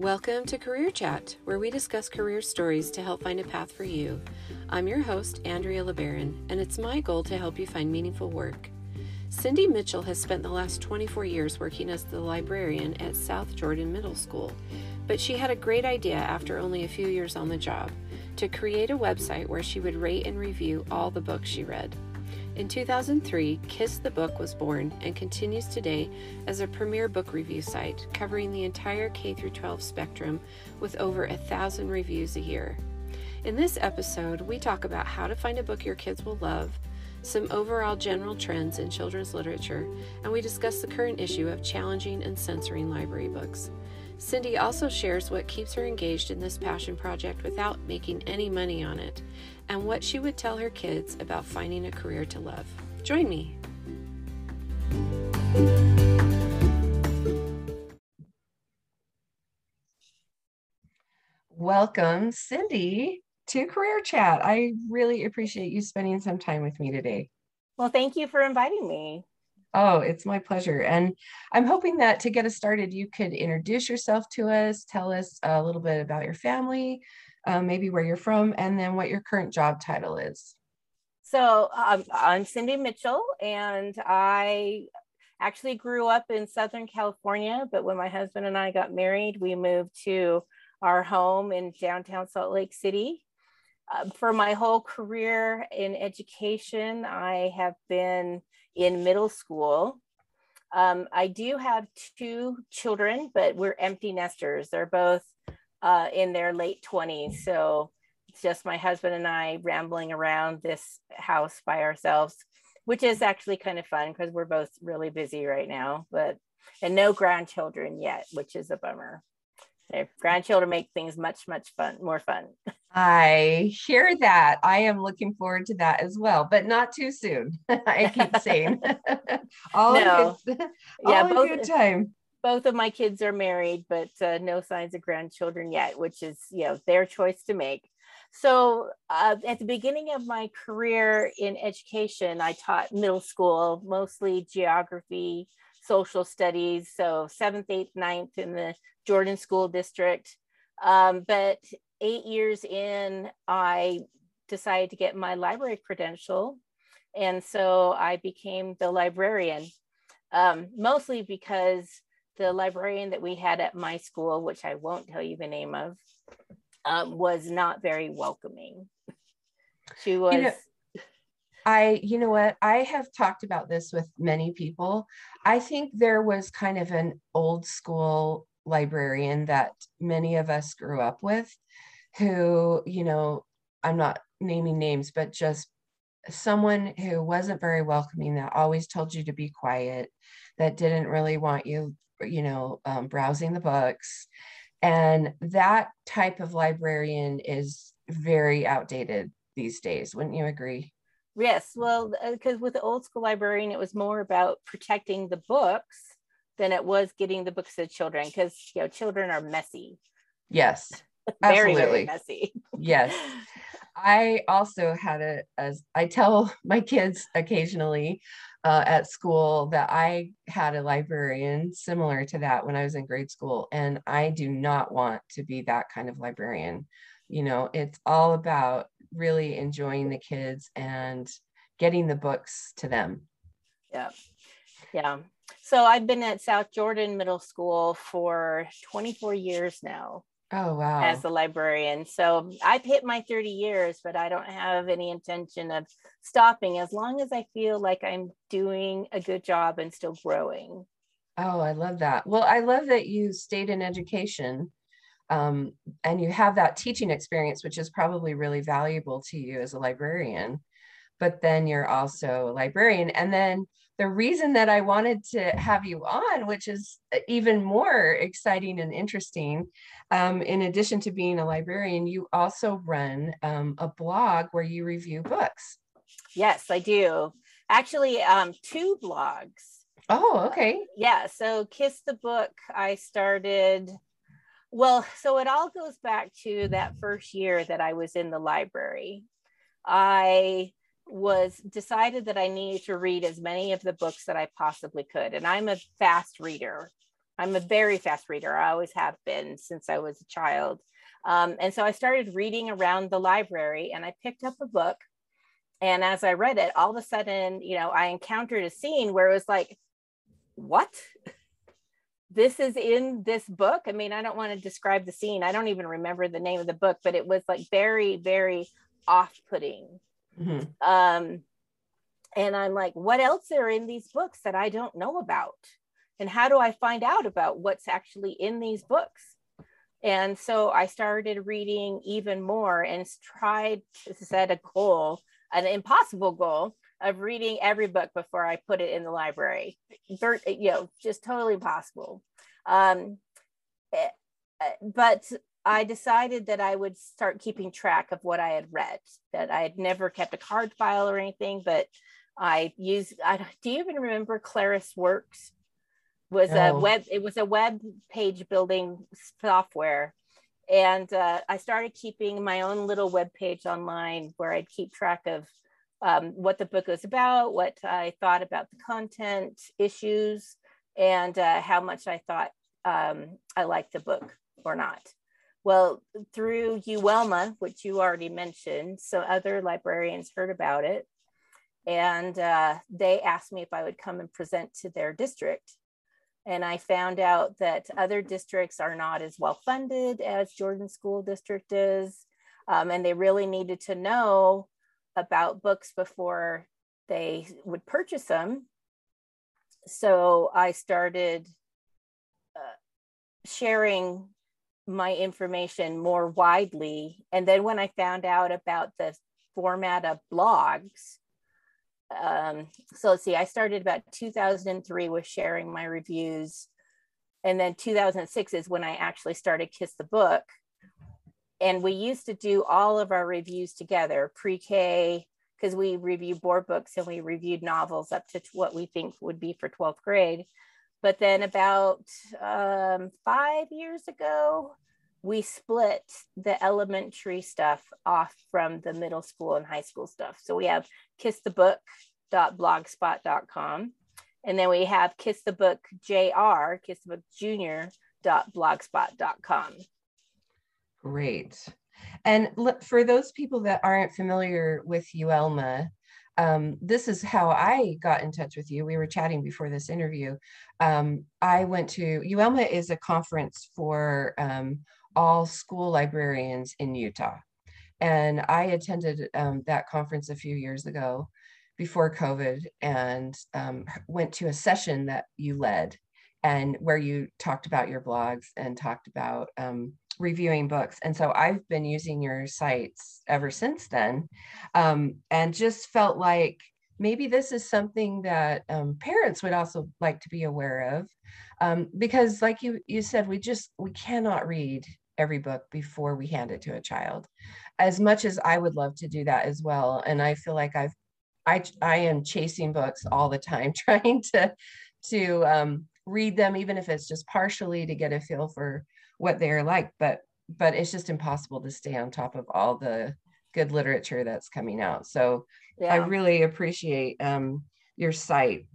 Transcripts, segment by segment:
Welcome to Career Chat, where we discuss career stories to help find a path for you. I'm your host, Andrea LeBaron, and it's my goal to help you find meaningful work. Cindy Mitchell has spent the last 24 years working as the librarian at South Jordan Middle School, but she had a great idea after only a few years on the job to create a website where she would rate and review all the books she read. In 2003, Kiss the Book was born and continues today as a premier book review site covering the entire K 12 spectrum with over a thousand reviews a year. In this episode, we talk about how to find a book your kids will love, some overall general trends in children's literature, and we discuss the current issue of challenging and censoring library books. Cindy also shares what keeps her engaged in this passion project without making any money on it and what she would tell her kids about finding a career to love. Join me. Welcome, Cindy, to Career Chat. I really appreciate you spending some time with me today. Well, thank you for inviting me. Oh, it's my pleasure. And I'm hoping that to get us started, you could introduce yourself to us, tell us a little bit about your family, uh, maybe where you're from, and then what your current job title is. So um, I'm Cindy Mitchell, and I actually grew up in Southern California. But when my husband and I got married, we moved to our home in downtown Salt Lake City. Uh, for my whole career in education, I have been in middle school. Um, I do have two children, but we're empty nesters. They're both uh, in their late 20s. So it's just my husband and I rambling around this house by ourselves, which is actually kind of fun because we're both really busy right now, but and no grandchildren yet, which is a bummer. If grandchildren make things much, much fun, more fun. I hear that. I am looking forward to that as well, but not too soon. I keep saying all no. good, all yeah, both, good time both of my kids are married, but uh, no signs of grandchildren yet, which is you know their choice to make. So uh, at the beginning of my career in education, I taught middle school, mostly geography, social studies, so seventh, eighth, ninth in the Jordan School District. Um, but eight years in, I decided to get my library credential. And so I became the librarian, um, mostly because the librarian that we had at my school, which I won't tell you the name of, um, was not very welcoming. She was. You know, I, you know what, I have talked about this with many people. I think there was kind of an old school librarian that many of us grew up with who, you know, I'm not naming names, but just someone who wasn't very welcoming that always told you to be quiet that didn't really want you you know, um, browsing the books. And that type of librarian is very outdated these days. Wouldn't you agree? Yes. Well, because uh, with the old school librarian, it was more about protecting the books than it was getting the books to children because, you know, children are messy. Yes. very, very messy. yes. I also had a, as I tell my kids occasionally, uh, at school that I had a librarian similar to that when I was in grade school. And I do not want to be that kind of librarian. You know, it's all about really enjoying the kids and getting the books to them. Yeah. Yeah. So I've been at South Jordan Middle School for 24 years now. Oh, wow. As a librarian. So I've hit my 30 years, but I don't have any intention of stopping as long as I feel like I'm doing a good job and still growing. Oh, I love that. Well, I love that you stayed in education um, and you have that teaching experience, which is probably really valuable to you as a librarian. But then you're also a librarian. And then the reason that I wanted to have you on, which is even more exciting and interesting, um, in addition to being a librarian, you also run um, a blog where you review books. Yes, I do. Actually, um, two blogs. Oh, okay. Uh, yeah. So, Kiss the Book, I started. Well, so it all goes back to that first year that I was in the library. I was decided that I needed to read as many of the books that I possibly could. And I'm a fast reader. I'm a very fast reader. I always have been since I was a child. Um, and so I started reading around the library and I picked up a book. And as I read it, all of a sudden, you know, I encountered a scene where it was like, what? This is in this book. I mean, I don't want to describe the scene. I don't even remember the name of the book, but it was like very, very off putting. Mm-hmm. Um, and I'm like, what else are in these books that I don't know about? And how do I find out about what's actually in these books? And so I started reading even more and tried to set a goal, an impossible goal of reading every book before I put it in the library. You know, just totally impossible. Um, eh, eh, but I decided that I would start keeping track of what I had read, that I had never kept a card file or anything, but I used, I, do you even remember Claris Works? was oh. a web it was a web page building software and uh, i started keeping my own little web page online where i'd keep track of um, what the book was about what i thought about the content issues and uh, how much i thought um, i liked the book or not well through uelma which you already mentioned so other librarians heard about it and uh, they asked me if i would come and present to their district and I found out that other districts are not as well funded as Jordan School District is. Um, and they really needed to know about books before they would purchase them. So I started uh, sharing my information more widely. And then when I found out about the format of blogs, um, so let's see, I started about 2003 with sharing my reviews. And then 2006 is when I actually started Kiss the Book. And we used to do all of our reviews together, pre K, because we review board books and we reviewed novels up to what we think would be for 12th grade. But then about um, five years ago, we split the elementary stuff off from the middle school and high school stuff. So we have kiss the book blogspot.com and then we have kiss the book jr kiss the book junior blogspot.com great and for those people that aren't familiar with uelma um, this is how I got in touch with you. We were chatting before this interview. Um, I went to UELMA is a conference for um, all school librarians in Utah. And I attended um, that conference a few years ago before COVID and um, went to a session that you led and where you talked about your blogs and talked about um, reviewing books. And so I've been using your sites ever since then um, and just felt like maybe this is something that um, parents would also like to be aware of um, because like you, you said, we just, we cannot read every book before we hand it to a child. As much as i would love to do that as well and i feel like i've i i am chasing books all the time trying to to um, read them even if it's just partially to get a feel for what they're like but but it's just impossible to stay on top of all the good literature that's coming out. So yeah. i really appreciate um, your site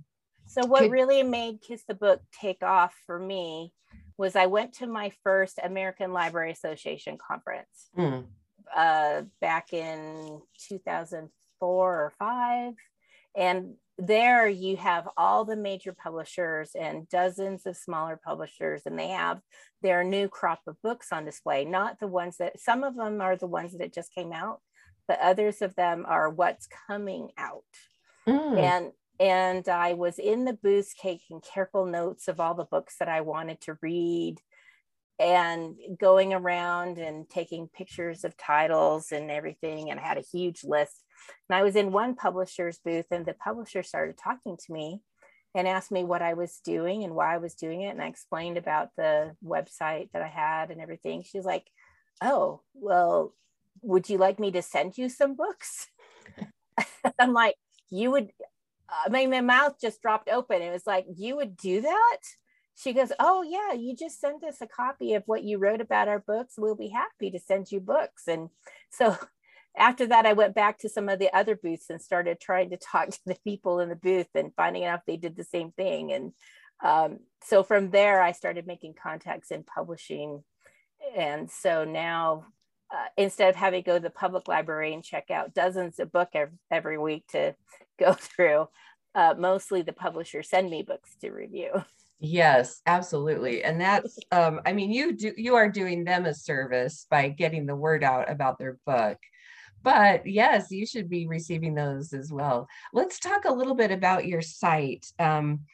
so what Could, really made kiss the book take off for me was I went to my first American Library Association conference mm. uh, back in 2004 or five. And there you have all the major publishers and dozens of smaller publishers, and they have their new crop of books on display. Not the ones that some of them are the ones that just came out, but others of them are what's coming out. Mm. And and I was in the booth taking careful notes of all the books that I wanted to read and going around and taking pictures of titles and everything and I had a huge list. And I was in one publisher's booth and the publisher started talking to me and asked me what I was doing and why I was doing it. And I explained about the website that I had and everything. She's like, Oh, well, would you like me to send you some books? I'm like, you would I mean, my mouth just dropped open. It was like, you would do that? She goes, Oh, yeah, you just send us a copy of what you wrote about our books. We'll be happy to send you books. And so after that, I went back to some of the other booths and started trying to talk to the people in the booth and finding out if they did the same thing. And Um, so from there, I started making contacts in publishing. And so now, uh, instead of having to go to the public library and check out dozens of books every, every week to go through, uh, mostly the publishers send me books to review. Yes, absolutely. And that's um I mean you do you are doing them a service by getting the word out about their book. But yes, you should be receiving those as well. Let's talk a little bit about your site. Um,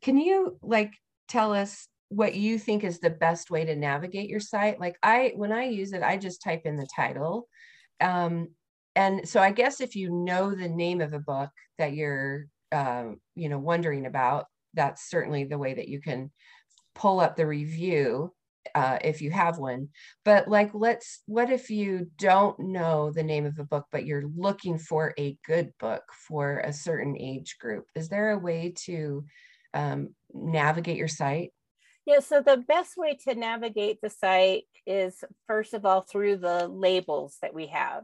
can you like tell us what you think is the best way to navigate your site? Like I when I use it, I just type in the title. Um, and so I guess if you know the name of a book that you're uh, you know wondering about that's certainly the way that you can pull up the review uh, if you have one. But like, let's, what if you don't know the name of a book, but you're looking for a good book for a certain age group? Is there a way to um, navigate your site? Yeah, so the best way to navigate the site is first of all through the labels that we have.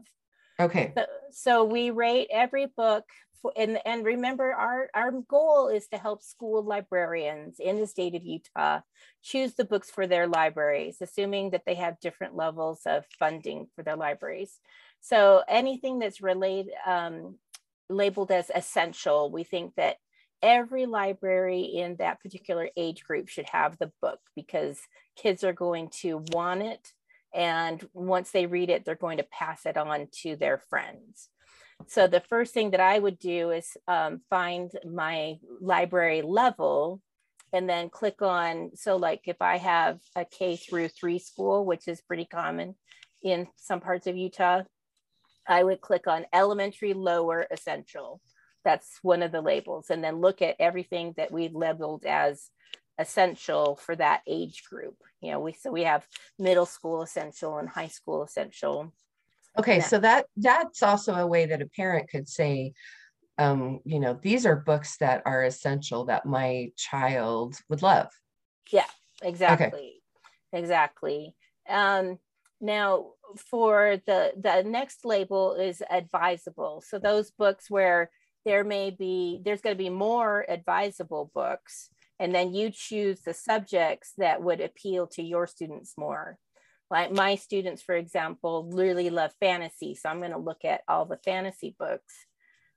Okay. So, so we rate every book and, and remember our, our goal is to help school librarians in the state of Utah choose the books for their libraries, assuming that they have different levels of funding for their libraries. So anything that's related, um, labeled as essential, we think that every library in that particular age group should have the book because kids are going to want it. And once they read it, they're going to pass it on to their friends. So the first thing that I would do is um, find my library level and then click on, so like if I have a K through three school, which is pretty common in some parts of Utah, I would click on elementary, lower, essential. That's one of the labels. And then look at everything that we labeled as essential for that age group. You know, we so we have middle school essential and high school essential. Okay, so that that's also a way that a parent could say, um, you know, these are books that are essential that my child would love. Yeah, exactly. Okay. Exactly. Um, now for the the next label is advisable. So those books where there may be there's going to be more advisable books and then you choose the subjects that would appeal to your students more like my students, for example, really love fantasy. So I'm going to look at all the fantasy books.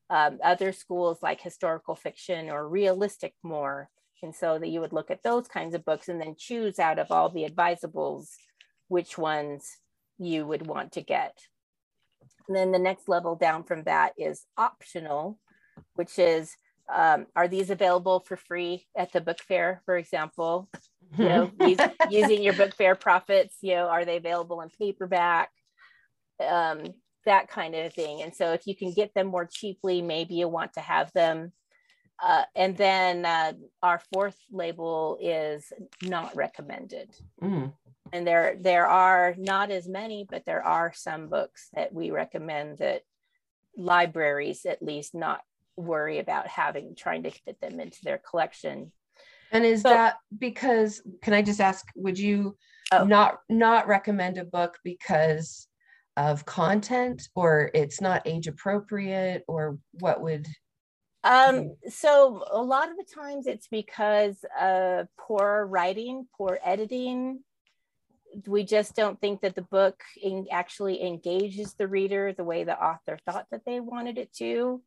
Um, other schools like historical fiction or realistic more. And so that you would look at those kinds of books and then choose out of all the advisables which ones you would want to get. And then the next level down from that is optional, which is um, are these available for free at the book fair, for example? you know use, using your book fair profits you know are they available in paperback um, that kind of thing and so if you can get them more cheaply maybe you want to have them uh, and then uh, our fourth label is not recommended mm. and there there are not as many but there are some books that we recommend that libraries at least not worry about having trying to fit them into their collection. And is so, that because can I just ask, would you oh. not not recommend a book because of content or it's not age appropriate or what would um so a lot of the times it's because of poor writing poor editing. We just don't think that the book in, actually engages the reader the way the author thought that they wanted it to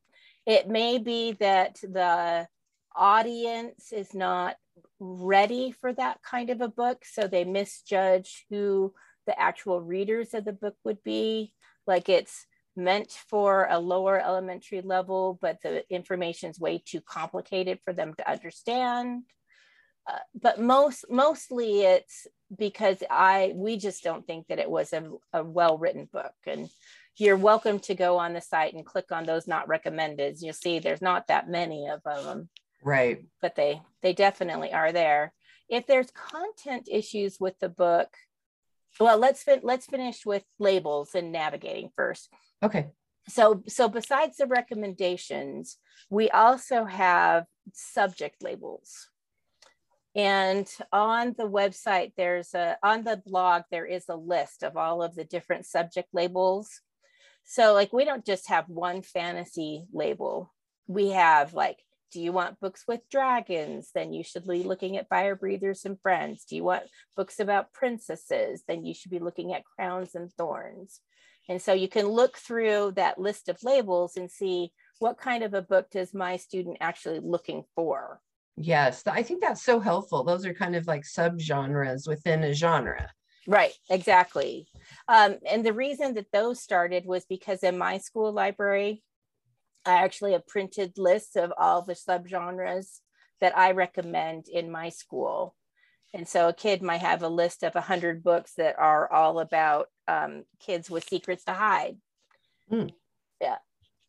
it may be that the audience is not ready for that kind of a book. So they misjudge who the actual readers of the book would be. Like it's meant for a lower elementary level, but the information is way too complicated for them to understand. Uh, but most mostly it's because I we just don't think that it was a, a well written book and you're welcome to go on the site and click on those not recommended. You'll see there's not that many of them right. but they they definitely are there. If there's content issues with the book well let's fin- let's finish with labels and navigating first. Okay. So so besides the recommendations we also have subject labels. And on the website there's a on the blog there is a list of all of the different subject labels so like we don't just have one fantasy label we have like Do you want books with dragons? Then you should be looking at Fire Breathers and Friends. Do you want books about princesses? Then you should be looking at Crowns and Thorns. And so you can look through that list of labels and see what kind of a book does my student actually looking for. Yes, I think that's so helpful. Those are kind of like subgenres within a genre. Right, exactly. Um, and the reason that those started was because in my school library, I actually have printed lists of all the subgenres that I recommend in my school. And so a kid might have a list of 100 books that are all about um, kids with secrets to hide. Mm. Yeah.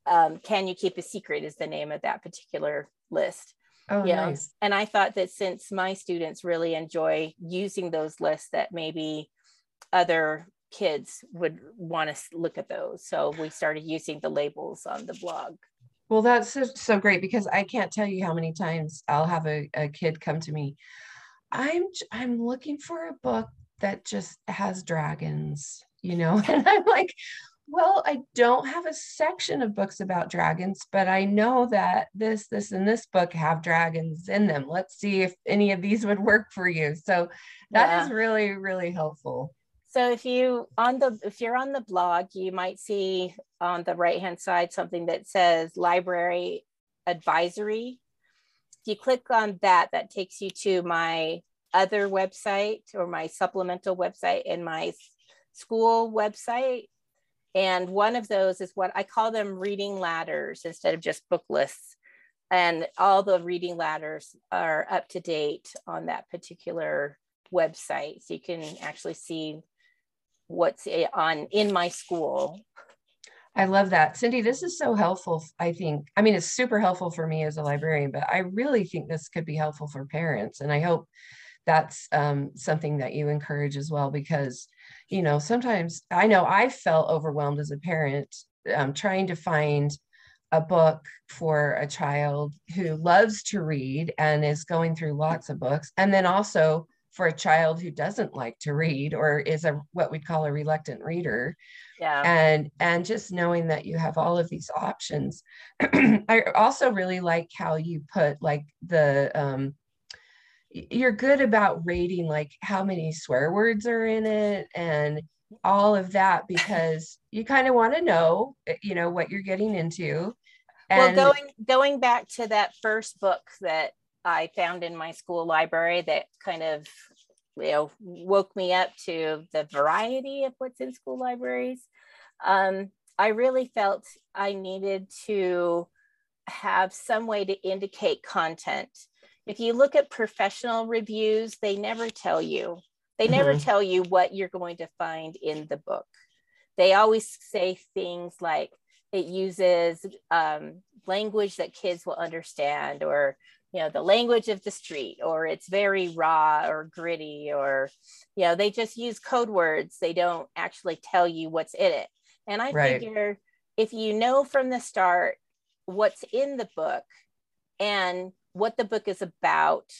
Um, Can You Keep a Secret is the name of that particular list. Oh, you nice. And I thought that since my students really enjoy using those lists, that maybe other kids would want to look at those. So we started using the labels on the blog. Well, that's so, so great because I can't tell you how many times I'll have a, a kid come to me. I'm I'm looking for a book that just has dragons, you know, and I'm like, well, I don't have a section of books about dragons, but I know that this, this, and this book have dragons in them. Let's see if any of these would work for you. So that yeah. is really, really helpful. So if you on the if you're on the blog, you might see on the right hand side something that says library advisory. If you click on that, that takes you to my other website or my supplemental website and my school website. And one of those is what I call them reading ladders instead of just book lists. And all the reading ladders are up to date on that particular website. So you can actually see what's on in my school. I love that. Cindy, this is so helpful. I think, I mean, it's super helpful for me as a librarian, but I really think this could be helpful for parents. And I hope that's um, something that you encourage as well, because, you know, sometimes I know I felt overwhelmed as a parent um, trying to find a book for a child who loves to read and is going through lots of books. And then also for a child who doesn't like to read or is a what we call a reluctant reader yeah and and just knowing that you have all of these options i also really like how you put like the um you're good about rating like how many swear words are in it and all of that because you kind of want to know eh, you know what you're getting into and well going going back to that first book that I found in my school library that kind of you know woke me up to the variety of what's in school libraries. Um, I really felt I needed to have some way to indicate content. If you look at professional reviews, they never tell you. They never mm-hmm. tell you what you're going to find in the book. They always say things like it uses um, language that kids will understand, or you know the language of the street or it's very raw or gritty or you know they just use code words they don't actually tell you what's in it and i right. figure if you know from the start what's in the book and what the book is about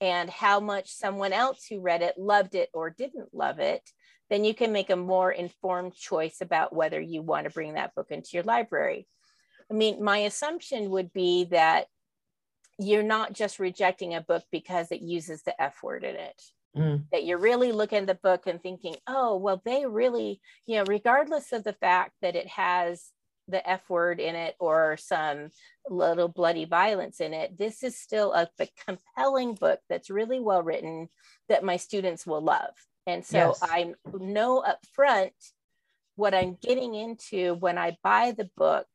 and how much someone else who read it loved it or didn't love it then you can make a more informed choice about whether you want to bring that book into your library i mean my assumption would be that you're not just rejecting a book because it uses the F word in it. Mm. That you're really looking at the book and thinking, oh, well, they really, you know, regardless of the fact that it has the F word in it or some little bloody violence in it, this is still a, a compelling book that's really well written that my students will love. And so yes. I know up front what I'm getting into when I buy the book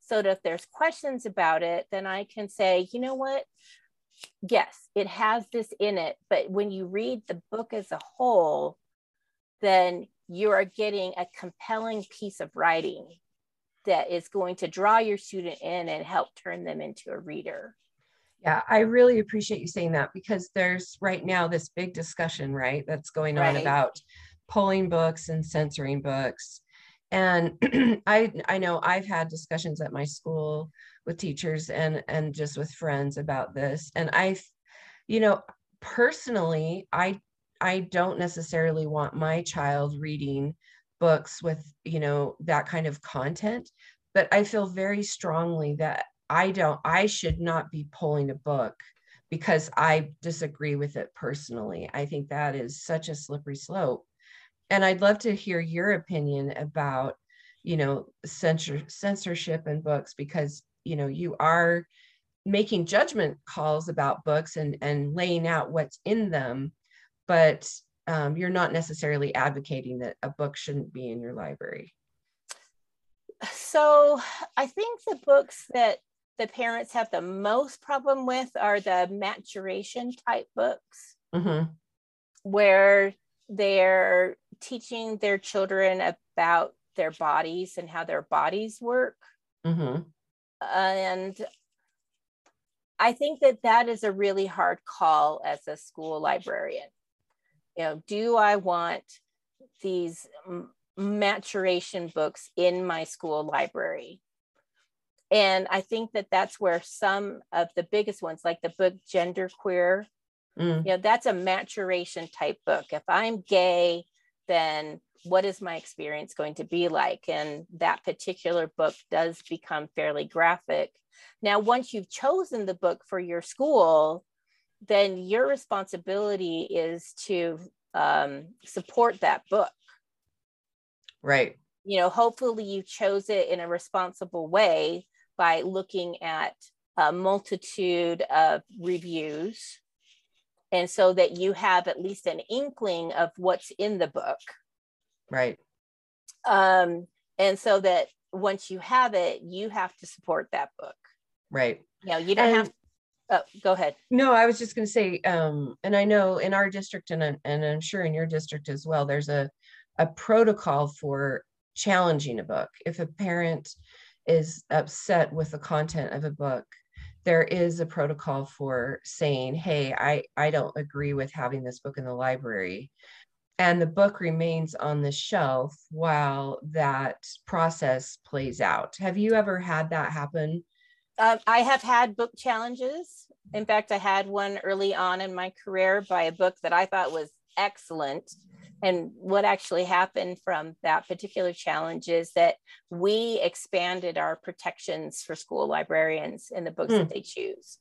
so that if there's questions about it, then I can say, you know what? Yes, it has this in it. But when you read the book as a whole, then you are getting a compelling piece of writing that is going to draw your student in and help turn them into a reader. Yeah, I really appreciate you saying that because there's right now this big discussion, right, that's going on right. about pulling books and censoring books and i i know i've had discussions at my school with teachers and and just with friends about this and i you know personally i i don't necessarily want my child reading books with you know that kind of content but i feel very strongly that I don't, I should not be pulling a book because I disagree with it personally. I think that is such a slippery slope. And I'd love to hear your opinion about, you know, censor, censorship in books because, you know, you are making judgment calls about books and, and laying out what's in them, but um, you're not necessarily advocating that a book shouldn't be in your library. So I think the books that the parents have the most problem with are the maturation type books, mm-hmm. where they're teaching their children about their bodies and how their bodies work. Mm-hmm. and I think that that is a really hard call as a school librarian. You know, do I want these maturation books in my school library? And I think that that's where some of the biggest ones, like the book Gender Queer, mm. you know, that's a maturation type book. If I'm gay, then what is my experience going to be like? And that particular book does become fairly graphic. Now, once you've chosen the book for your school, then your responsibility is to um, support that book. Right. You know, hopefully you chose it in a responsible way by looking at a multitude of reviews. And so that you have at least an inkling of what's in the book. Right. Um, and so that once you have it, you have to support that book. Right. You know, you don't and, have Oh, go ahead. No, I was just going to say, um, and I know in our district, and and I'm sure in your district as well, there's a a protocol for challenging a book. If a parent is upset with the content of a book, there is a protocol for saying, "Hey, I I don't agree with having this book in the library." And the book remains on the shelf while that process plays out. Have you ever had that happen uh, I have had book challenges. In fact, I had one early on in my career by a book that I thought was excellent. And what actually happened from that particular challenge is that we expanded our protections for school librarians in the books mm. that they choose.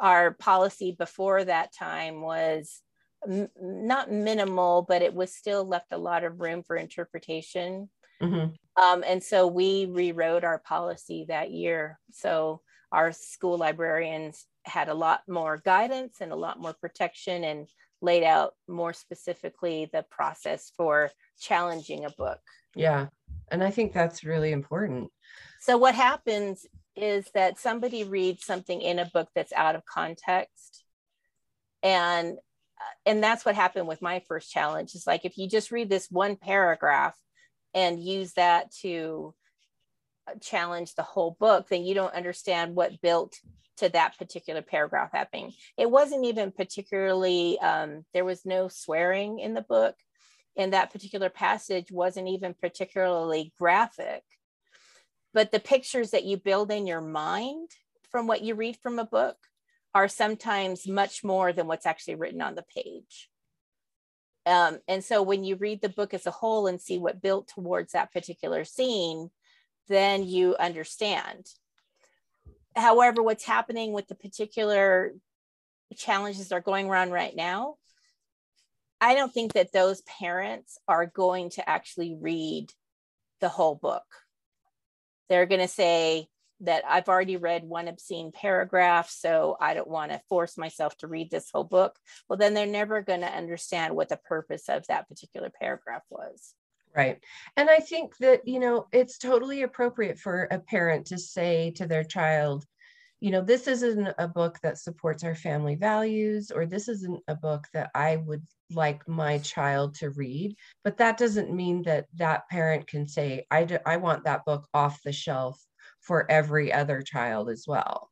Our policy before that time was m- not minimal, but it was still left a lot of room for interpretation. Mm-hmm. Um, and so we rewrote our policy that year. So our school librarians had a lot more guidance and a lot more protection and laid out more specifically the process for challenging a book. Yeah. And I think that's really important. So, what happens is that somebody reads something in a book that's out of context. And uh, and that's what happened with my first challenge. It's like if you just read this one paragraph and use that to challenge the whole book, then you don't understand what built to that particular paragraph happening. It wasn't even particularly, um, there was no swearing in the book. And that particular passage wasn't even particularly graphic. But the pictures that you build in your mind from what you read from a book are sometimes much more than what's actually written on the page. Um, and so when you read the book as a whole and see what built towards that particular scene, then you understand. However, what's happening with the particular challenges that are going around right now, I don't think that those parents are going to actually read the whole book. They're going to say that I've already read one obscene paragraph, so I don't want to force myself to read this whole book. Well, then they're never going to understand what the purpose of that particular paragraph was. Right. And I think that, you know, it's totally appropriate for a parent to say to their child, you know, this isn't a book that supports our family values, or this isn't a book that I would like my child to read. But that doesn't mean that that parent can say, I, do, I want that book off the shelf for every other child as well.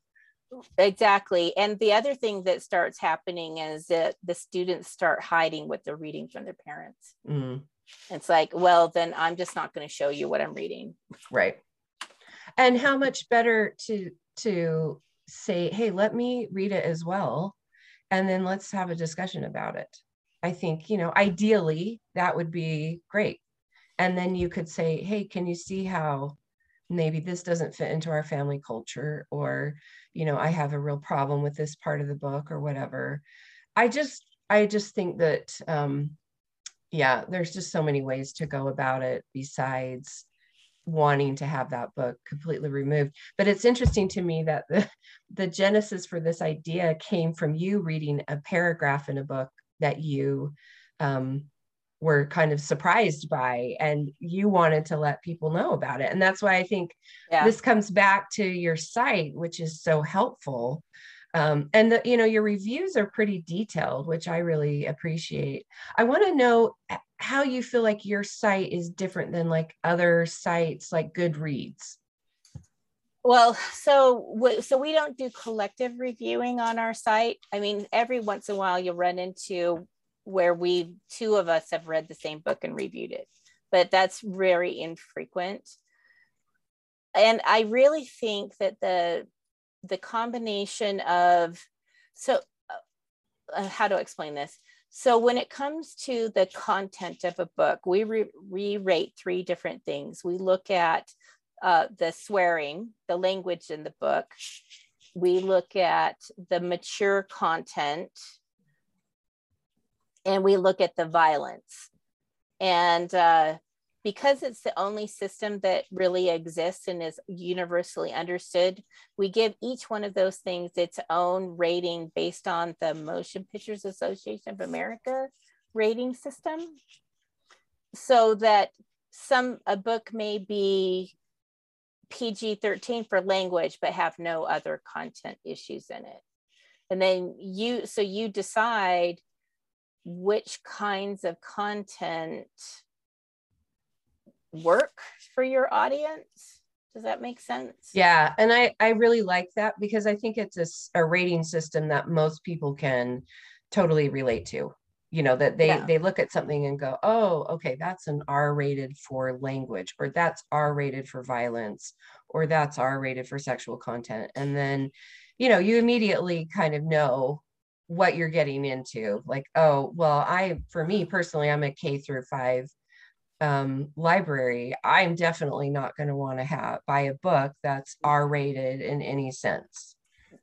Exactly. And the other thing that starts happening is that the students start hiding what they're reading from their parents. Mm. It's like, well, then I'm just not going to show you what I'm reading. Right. And how much better to to say, hey, let me read it as well. And then let's have a discussion about it. I think, you know, ideally that would be great. And then you could say, hey, can you see how maybe this doesn't fit into our family culture or you know i have a real problem with this part of the book or whatever i just i just think that um yeah there's just so many ways to go about it besides wanting to have that book completely removed but it's interesting to me that the the genesis for this idea came from you reading a paragraph in a book that you um, were kind of surprised by and you wanted to let people know about it and that's why i think yeah. this comes back to your site which is so helpful um, and the, you know your reviews are pretty detailed which i really appreciate. I want to know how you feel like your site is different than like other sites like goodreads. Well so so we don't do collective reviewing on our site. I mean every once in a while you'll run into where we two of us have read the same book and reviewed it but that's very infrequent. And i really think that the the combination of so uh, how to explain this? So when it comes to the content of a book we re- re-rate three different things. We look at uh, the swearing the language in the book. We look at the mature content. And we look at the violence. And uh, because it's the only system that really exists and is universally understood, we give each one of those things its own rating based on the Motion Pictures Association of America rating system. So that some a book may be PG 13 for language, but have no other content issues in it. And then you, so you decide which kinds of content work for your audience? Does that make sense? Yeah and i i really like that because i think it's a, a rating system that most people can totally relate to. You know that they yeah. they look at something and go oh okay that's an r rated for language or that's r rated for violence or that's r rated for sexual content and then you know you immediately kind of know what you're getting into like oh well i for me personally i'm a k through five um, library i'm definitely not going to want to have buy a book that's r rated in any sense.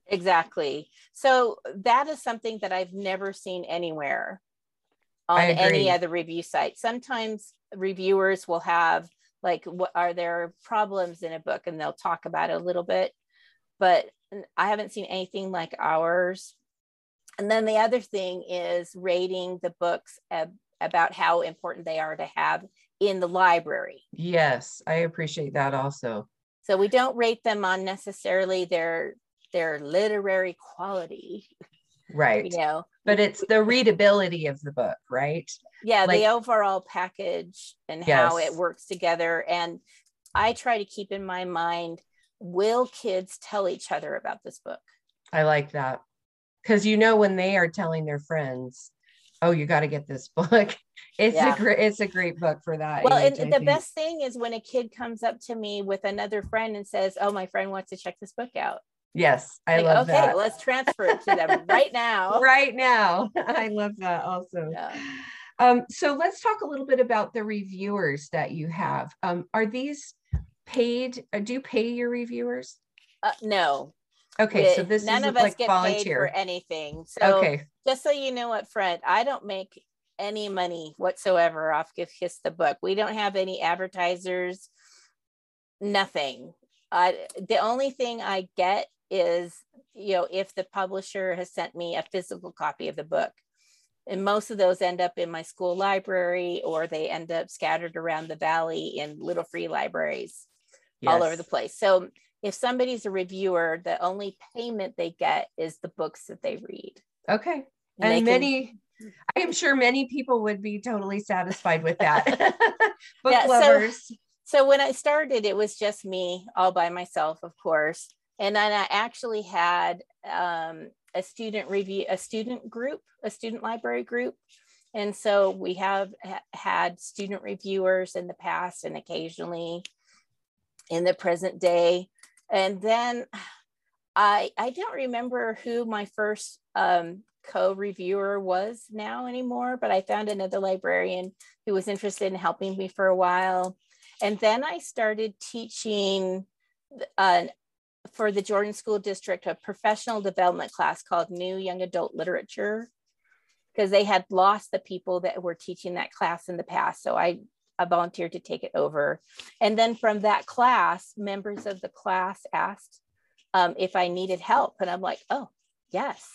Exactly. So that is something that i've never seen anywhere on any other review site. Sometimes reviewers will have like what are there problems in a book? and they'll talk about it a little bit but i haven't seen anything like ours. And then the other thing is rating the books ab- about how important they are to have in the library. Yes, I appreciate that also. So we don't rate them on necessarily their their literary quality. Right. You know, but it's the readability of the book, right? Yeah, like, the overall package and yes. how it works together. And I try to keep in my mind will kids tell each other about this book? I like that because you know when they are telling their friends oh you got to get this book. It's yeah. a great it's a great book for that well age, and the best thing is when a kid comes up to me with another friend and says oh my friend wants to check this book out. Yes i like, love okay that. let's transfer it to them right now. Right now. I love that also. Yeah. um, so let's talk a little bit about the reviewers that you have. Um, are these paid uh, do you pay your reviewers? Uh, no Okay, so this none of us like get volunteer. paid for anything. So okay. just so you know up front, I don't make any money whatsoever off Give Kiss the book. We don't have any advertisers, nothing. I the only thing I get is you know if the publisher has sent me a physical copy of the book. And most of those end up in my school library or they end up scattered around the valley in little free libraries yes. all over the place. So if somebody's a reviewer, the only payment they get is the books that they read. Okay. And, and many, can... I am sure many people would be totally satisfied with that. Book yeah, lovers. So, so when I started, it was just me all by myself, of course. And then I actually had um, a student review, a student group, a student library group. And so we have ha- had student reviewers in the past and occasionally in the present day and then I I don't remember who my first um, co-reviewer was now anymore, but I found another librarian who was interested in helping me for a while. And then I started teaching uh, for the Jordan School District a professional development class called New Young Adult Literature because they had lost the people that were teaching that class in the past. So I, I volunteered to take it over. And then from that class, members of the class asked um, if I needed help. And I'm like, oh, yes,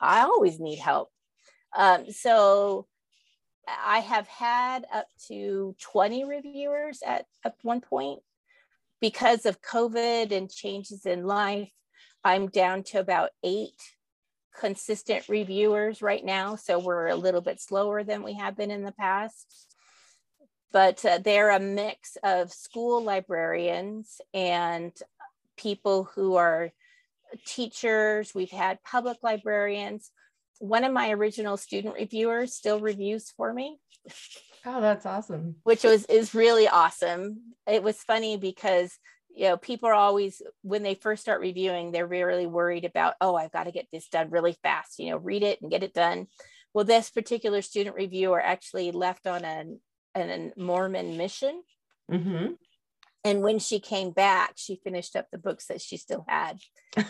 I always need help. Um, so I have had up to 20 reviewers at, at one point. Because of COVID and changes in life, I'm down to about eight consistent reviewers right now. So we're a little bit slower than we have been in the past. But uh, they're a mix of school librarians and people who are teachers. We've had public librarians one of my original student reviewers still reviews for me. Oh, that's awesome. Which was is really awesome. It was funny because you know people are always when they first start reviewing they're really worried about oh i've got to get this done really fast you know read it and get it done well this particular student reviewer actually left on a, a mormon mission mm-hmm. and when she came back she finished up the books that she still had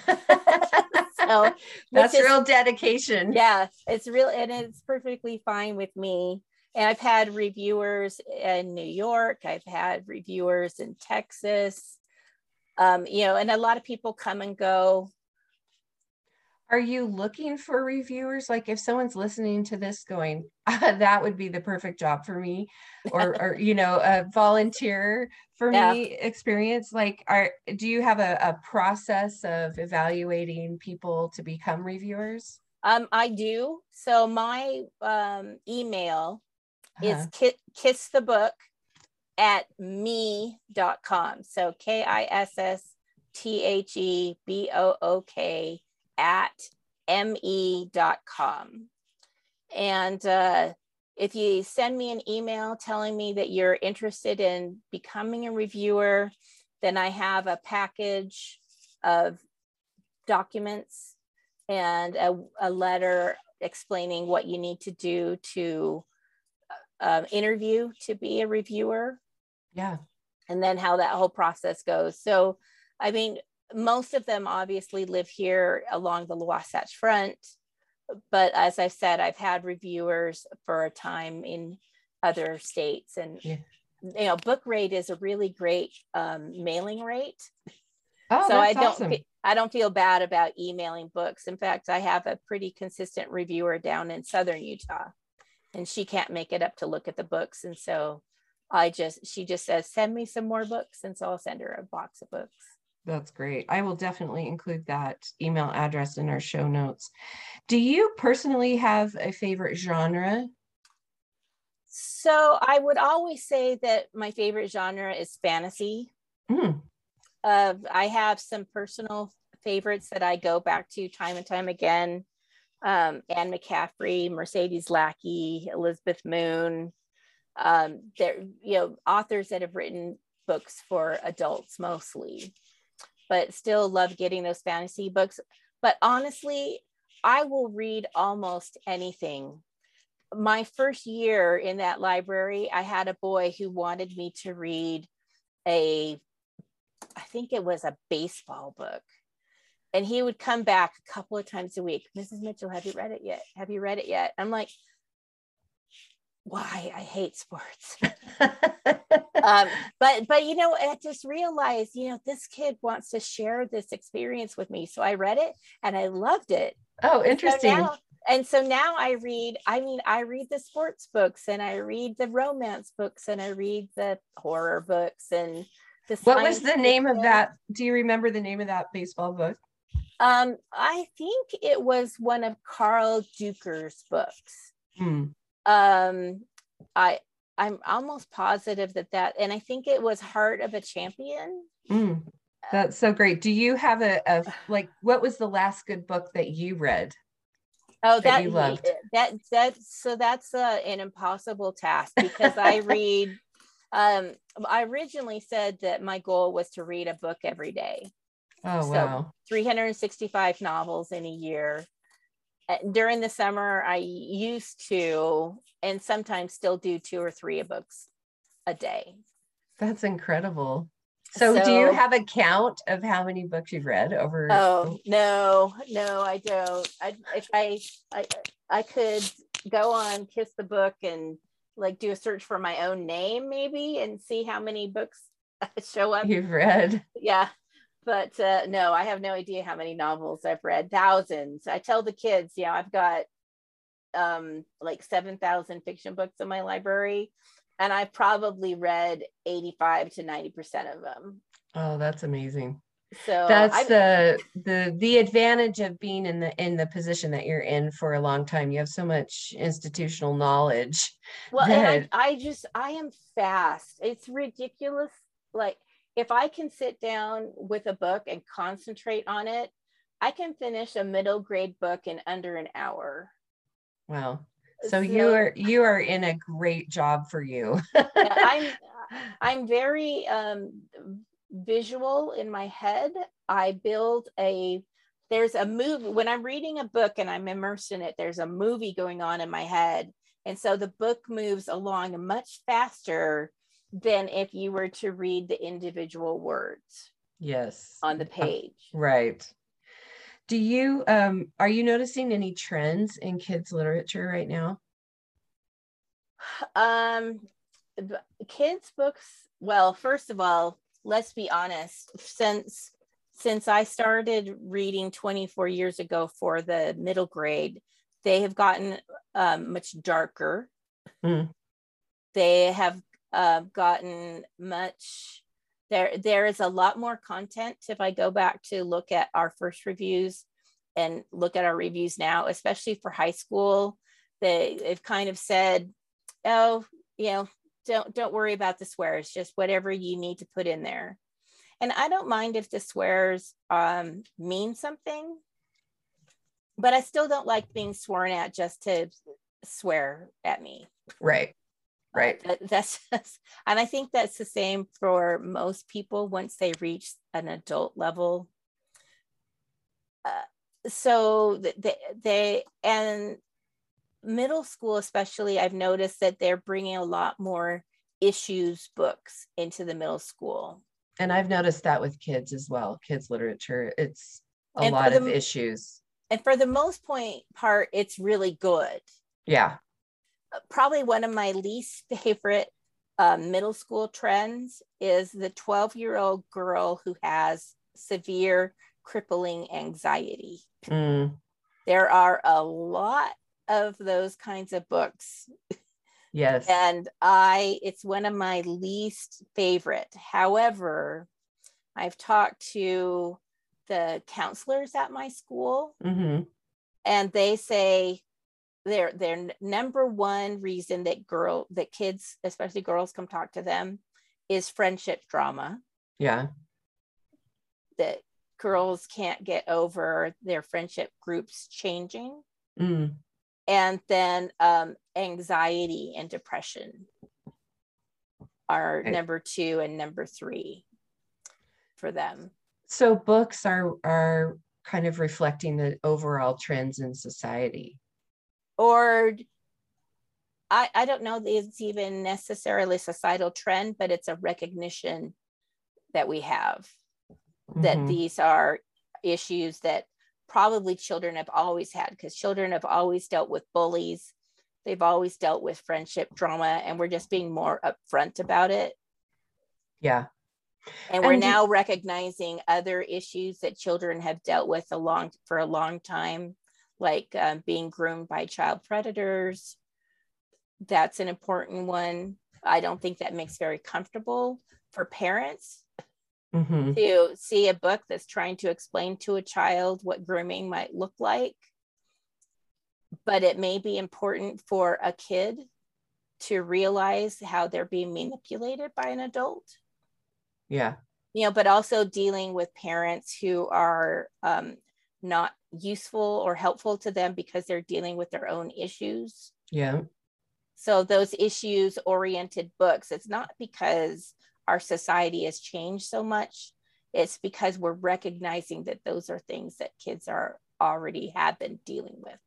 so that's is, real dedication. Yeah, it's real and it's perfectly fine with me. And I've had reviewers in New York, I've had reviewers in Texas. Um, you know, and a lot of people come and go. Are you looking for reviewers? Like if someone's listening to this going, ah, that would be the perfect job for me, or, or you know, a volunteer for yeah. me experience like are do you have a, a process of evaluating people to become reviewers um i do so my um email uh-huh. is ki- kiss the book at me.com so k-i-s-s-t-h-e-b-o-o-k at me.com and uh if you send me an email telling me that you're interested in becoming a reviewer, then I have a package of documents and a, a letter explaining what you need to do to uh, interview to be a reviewer. Yeah. And then how that whole process goes. So, I mean, most of them obviously live here along the Wasatch Front but as I've said, I've had reviewers for a time in other states, and yeah. you know, book rate is a really great um, mailing rate. Oh, so I don't awesome. I don't feel bad about emailing books. In fact, I have a pretty consistent reviewer down in southern Utah, and she can't make it up to look at the books, and so I just she just says send me some more books, and so I'll send her a box of books. That's great. I will definitely include that email address in our show notes. Do you personally have a favorite genre? So I would always say that my favorite genre is fantasy. Mm. Uh, I have some personal favorites that I go back to time and time again. Um, Anne McCaffrey, Mercedes Lackey, Elizabeth Moon. Um, they're you know authors that have written books for adults mostly but still love getting those fantasy books. But honestly, I will read almost anything. My first year in that library, I had a boy who wanted me to read a, I think it was a baseball book. And he would come back a couple of times a week. Mrs. Mitchell, have you read it yet? Have you read it yet? I'm like, why I hate sports. um, but but you know, I just realized, you know, this kid wants to share this experience with me. So I read it and I loved it. Oh, interesting. And so now, and so now I read, I mean, I read the sports books and I read the romance books and I read the horror books and the What was the name of that? Do you remember the name of that baseball book? Um, I think it was one of Carl Deuker's books. Hmm um i i'm almost positive that that and i think it was heart of a champion. Mm, that's so great. Do you have a, a like what was the last good book that you read oh that, that you loved? that that so that's uh, an impossible task because i read um i originally said that my goal was to read a book every day. Oh so wow. 365 novels in a year Eh, during the summer i used to and sometimes still do two or three books a day That's incredible. So, so, do you have a count of how many books you've read over? Oh no, no, I don't. I if I I I could go on Kiss the Book and like do a search for my own name maybe and see how many books show up. You've read. Yeah. But uh, no, I have no idea how many novels I've read. Thousands. I tell the kids, yeah, I've got um like 7,000 fiction books in my library and I've probably read 85 to 90% of them. Oh, that's amazing. So that's I've, the the the advantage of being in the in the position that you're in for a long time. You have so much institutional knowledge. Well, that... and I, I just I am fast. It's ridiculous. Like if I can sit down with a book and concentrate on it, I can finish a middle grade book in under an hour. Wow. So, so you are you are in a great job for you. I'm I'm very um, visual in my head. I build a there's a movie when I'm reading a book and I'm immersed in it, there's a movie going on in my head. And so the book moves along much faster than if you were to read the individual words. Yes. On the page. Uh, right. Do you um are you noticing any trends in kids literature right now? Um kids books, well, first of all, let's be honest, since since I started reading 24 years ago for the middle grade, they have gotten um, much darker. Mm. They have uh, gotten much there there is a lot more content if i go back to look at our first reviews and look at our reviews now especially for high school. They, they've kind of said oh you know don't don't worry about the swears just whatever you need to put in there. And i don't mind if the swears um, mean something but i still don't like being sworn at just to swear at me. Right right. Uh, that's and i think that's the same for most people once they reach an adult level. Uh, so they, they and middle school especially i've noticed that they're bringing a lot more issues books into the middle school. And i've noticed that with kids as well kids literature it's a and lot the, of issues. and for the most point part it's really good. Yeah probably one of my least favorite uh, middle school trends is the 12 year old girl who has severe crippling anxiety. Mm. There are a lot of those kinds of books. Yes. And I, it's one of my least favorite. However, I've talked to the counselors at my school, mm-hmm. and they say their their number one reason that girl that kids especially girls come talk to them is friendship drama. Yeah. That girls can't get over their friendship groups changing. Mm. and then um, anxiety and depression are right. number two and number three for them. So books are are kind of reflecting the overall trends in society or I, I don't know it's even necessarily societal trend, but it's a recognition that we have mm-hmm. that these are issues that probably children have always had because children have always dealt with bullies. They've always dealt with friendship drama, and we're just being more upfront about it. Yeah. And we're and now recognizing other issues that children have dealt with a long for a long time like um, being groomed by child predators. That's an important one. I don't think that makes very comfortable for parents mm-hmm. to see a book that's trying to explain to a child what grooming might look like. But it may be important for a kid to realize how they're being manipulated by an adult. Yeah. You know, but also dealing with parents who are um, not useful or helpful to them because they're dealing with their own issues. Yeah. So those issues oriented books, it's not because our society has changed so much. It's because we're recognizing that those are things that kids are already have been dealing with.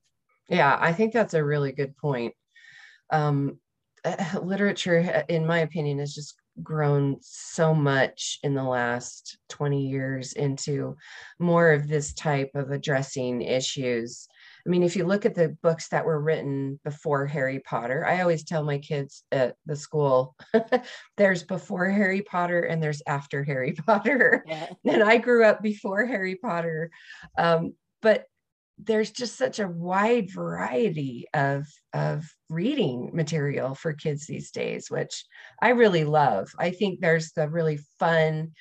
Yeah, I think that's a really good point. Um, literature, in my opinion, is just grown so much in the last 20 years into more of this type of addressing issues I mean, if you look at the books that were written before Harry Potter, I always tell my kids at the school there's before Harry Potter and there's after Harry Potter. Yeah. And I grew up before Harry Potter. Um, but there's just such a wide variety of, of reading material for kids these days, which I really love. I think there's the really fun,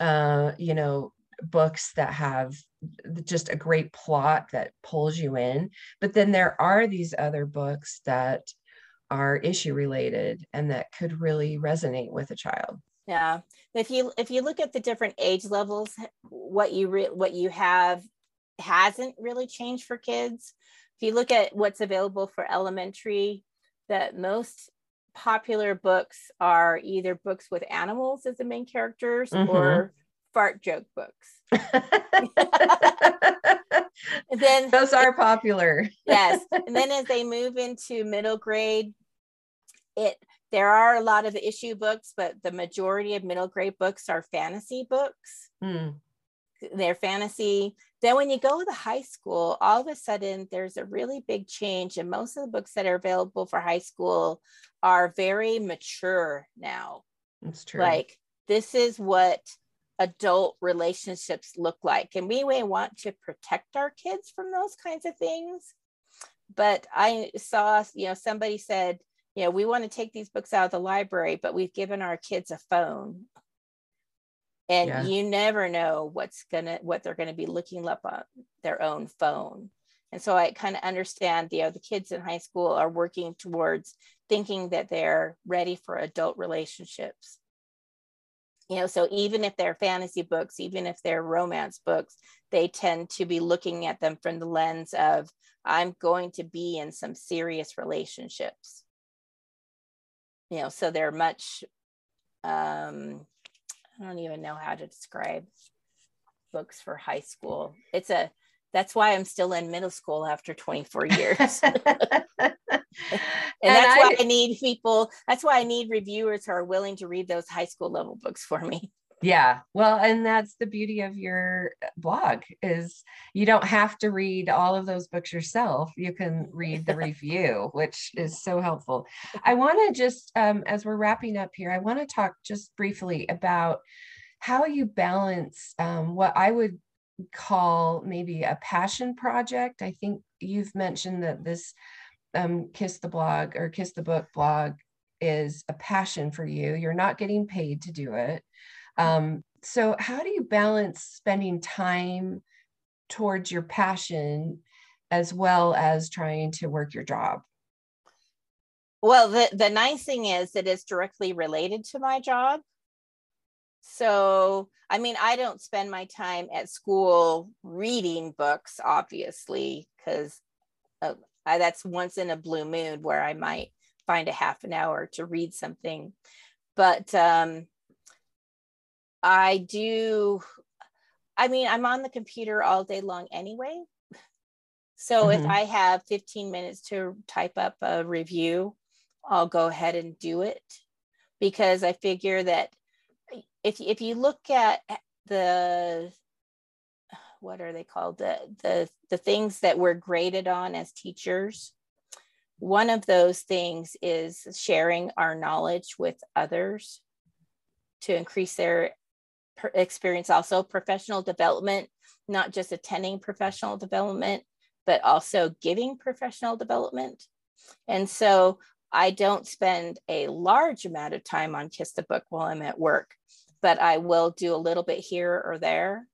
uh, you know, books that have just a great plot that pulls you in. But then there are these other books that are issue related and that could really resonate with a child. Yeah. If you if you look at the different age levels, what you re- what you have hasn't really changed for kids. If you look at what's available for elementary, that most popular books are either books with animals as the main characters mm-hmm. or fart joke books. then those are popular. yes. And then as they move into middle grade, it there are a lot of issue books, but the majority of middle grade books are fantasy books. Mm. They're fantasy. Then when you go to high school, all of a sudden there's a really big change. And most of the books that are available for high school are very mature now. That's true. Like this is what adult relationships look like. And we may want to protect our kids from those kinds of things. But I saw, you know, somebody said, you know, we want to take these books out of the library, but we've given our kids a phone. And yeah. you never know what's gonna what they're gonna be looking up on their own phone. And so I kind of understand, you know, the kids in high school are working towards thinking that they're ready for adult relationships you know so even if they're fantasy books even if they're romance books they tend to be looking at them from the lens of i'm going to be in some serious relationships you know so they're much um i don't even know how to describe books for high school it's a that's why i'm still in middle school after 24 years and, and that's I, why I need people, that's why I need reviewers who are willing to read those high school level books for me. Yeah. Well, and that's the beauty of your blog is you don't have to read all of those books yourself. You can read the review, which is so helpful. I want to just um, as we're wrapping up here, I want to talk just briefly about how you balance um, what I would call maybe a passion project. I think you've mentioned that this um, Kiss the Blog or Kiss the Book blog is a passion for you. You're not getting paid to do it. Um, so, how do you balance spending time towards your passion as well as trying to work your job? Well, the, the nice thing is that it's directly related to my job. So, I mean, I don't spend my time at school reading books, obviously, because uh, that's once in a blue moon where I might find a half an hour to read something. But um, I do, I mean, I'm on the computer all day long anyway. So mm-hmm. if I have 15 minutes to type up a review, I'll go ahead and do it because I figure that if, if you look at the what are they called the the the things that we're graded on as teachers one of those things is sharing our knowledge with others to increase their experience also professional development not just attending professional development but also giving professional development. And so i don't spend a large amount of time on kiss the book while i'm at work but i will do a little bit here or there.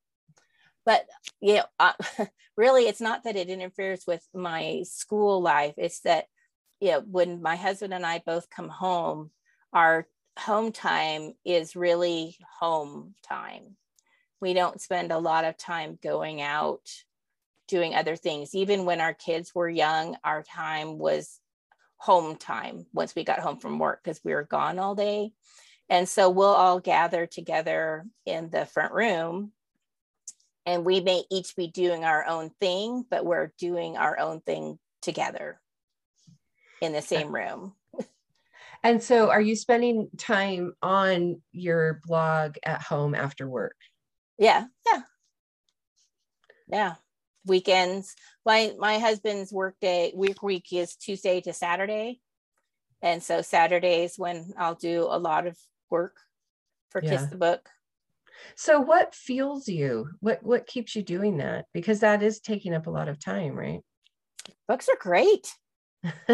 But you know uh, really it's not that it interferes with my school life. It's that you know when my husband and i both come home our home time is really home time. We don't spend a lot of time going out doing other things. Even when our kids were young our time was home time once we got home from work because we were gone all day. And so we'll all gather together in the front room and we may each be doing our own thing, but we're doing our own thing together in the uh, same room. And so are you spending time on your blog at home after work? Yeah. Yeah. Yeah. Weekends. My my husband's work day week week is Tuesday to Saturday. And so Saturdays when I'll do a lot of work for yeah. Kiss the Book. So what fuels you? What what keeps you doing that? Because that is taking up a lot of time, right? Books are great.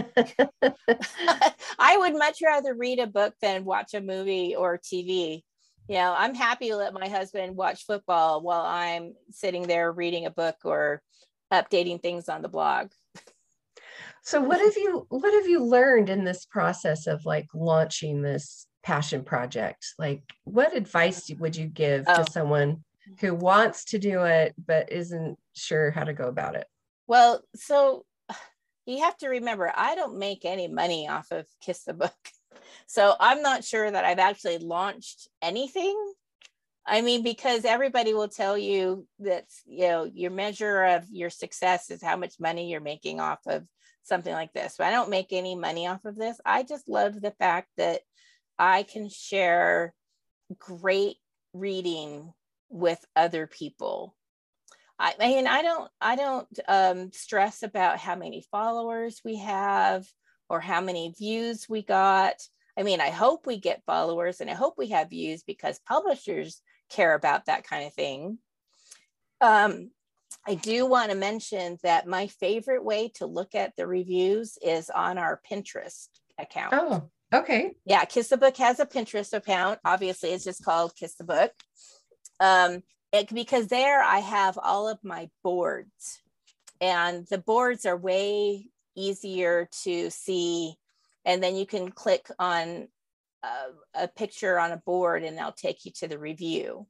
I would much rather read a book than watch a movie or TV. You know, I'm happy to let my husband watch football while I'm sitting there reading a book or updating things on the blog. So what have you what have you learned in this process of like launching this passion project? Like what advice would you give oh. to someone who wants to do it but isn't sure how to go about it? Well, so you have to remember, I don't make any money off of Kiss the Book. So I'm not sure that I've actually launched anything. I mean, because everybody will tell you that, you know, your measure of your success is how much money you're making off of something like this. But I don't make any money off of this. I just love the fact that I can share great reading with other people I, mean, I don't, I don't um, stress about how many followers we have or how many views we got. I mean, I hope we get followers and I hope we have views because publishers care about that kind of thing. Um, I do want to mention that my favorite way to look at the reviews is on our Pinterest account. Oh, okay. Yeah, Kiss the Book has a Pinterest account. Obviously, it's just called Kiss the Book. Um, it, because there I have all of my boards and the boards are way easier to see. And then you can click on a, a picture on a board and they'll take you to the review.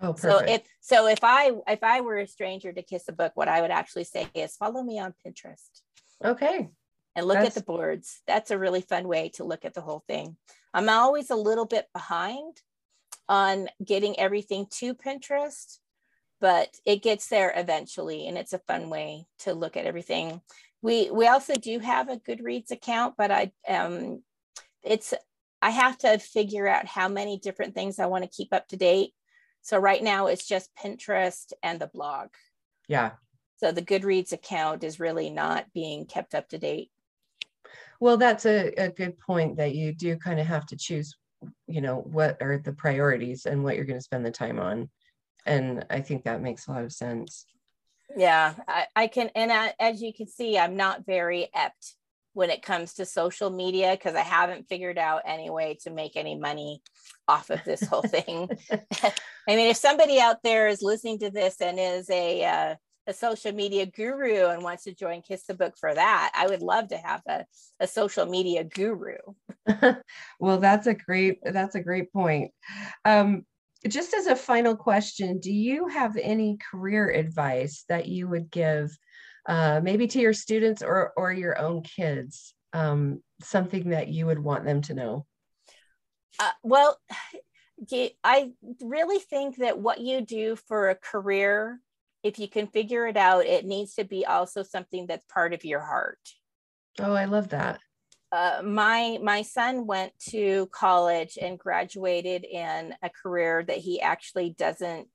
Oh, perfect. so if so if I if I were a stranger to kiss a book, what I would actually say is follow me on Pinterest. Okay. And look That's... at the boards. That's a really fun way to look at the whole thing. I'm always a little bit behind on getting everything to Pinterest, but it gets there eventually, and it's a fun way to look at everything. We we also do have a Goodreads account, but I um it's I have to figure out how many different things I want to keep up to date. So right now it's just Pinterest and the blog. Yeah. So the Goodreads account is really not being kept up to date. Well, that's a, a good point that you do kind of have to choose you know what are the priorities and what you're going to spend the time on. And i think that makes a lot of sense. Yeah i, I can and I, as you can see i'm not very apt when it comes to social media because i haven't figured out any way to make any money off of this whole thing. I mean if somebody out there is listening to this and is a uh, a social media guru and wants to join Kiss the Book for that, I would love to have a, a social media guru. well, that's a great that's a great point. Um, just as a final question, do you have any career advice that you would give, uh, maybe to your students or or your own kids? Um, something that you would want them to know. Uh, well, I really think that what you do for a career if you can figure it out, it needs to be also something that's part of your heart. Oh, I love that. Uh, my my son went to college and graduated in a career that he actually doesn't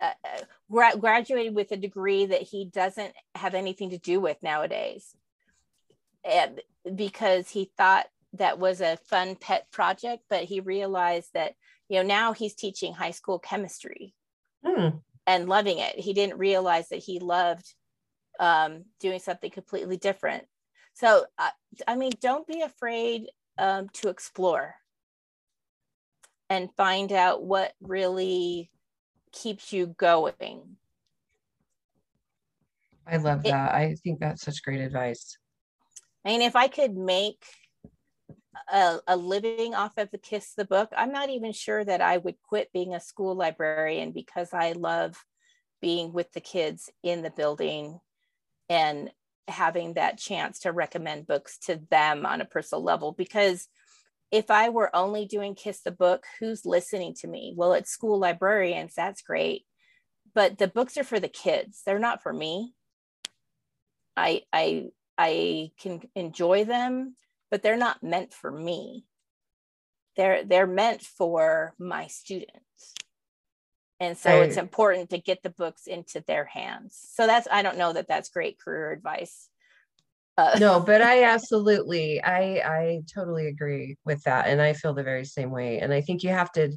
uh, uh, gra- graduated with a degree that he doesn't have anything to do with nowadays and because he thought that was a fun pet project but he realized that you know now he's teaching high school chemistry hmm and loving it. He didn't realize that he loved um, doing something completely different. So, uh, I mean, don't be afraid um, to explore and find out what really keeps you going. I love that. I think that's such great advice. I mean, if I could make a, a, living off of the kiss the book i'm not even sure that i would quit being a school librarian because i love being with the kids in the building and having that chance to recommend books to them on a personal level. Because if i were only doing kiss the book who's listening to me? Well it's school librarians that's great. But the books are for the kids they're not for me. I i i can enjoy them but they're not meant for me. They're they're meant for my students. And so it's important to get the books into their hands. So that's I don't know that that's great career advice. Uh, no, but I absolutely I I totally agree with that and I feel the very same way and I think you have to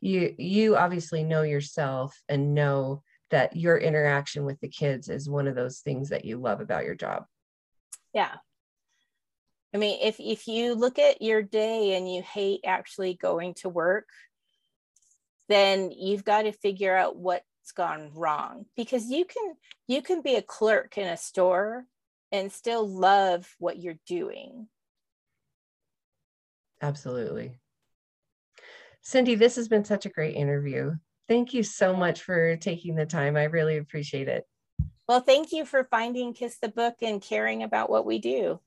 you you obviously know yourself and know that your interaction with the kids is one of those things that you love about your job. Yeah. I mean, if if you look at your day and you hate actually going to work, then you've got to figure out what's gone wrong because you can you can be a clerk in a store and still love what you're doing. Absolutely. Cindy, this has been such a great interview. Thank you so much for taking the time. I really appreciate it. Well, thank you for finding Kiss the Book and caring about what we do.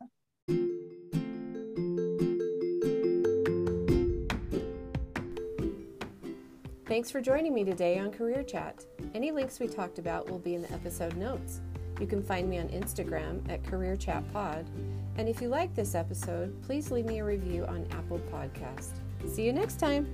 Thanks for joining me today on Career Chat. Any links we talked about will be in the episode notes. You can find me on Instagram at Career Chat Pod. And if you like this episode, please leave me a review on Apple Podcast. See you next time.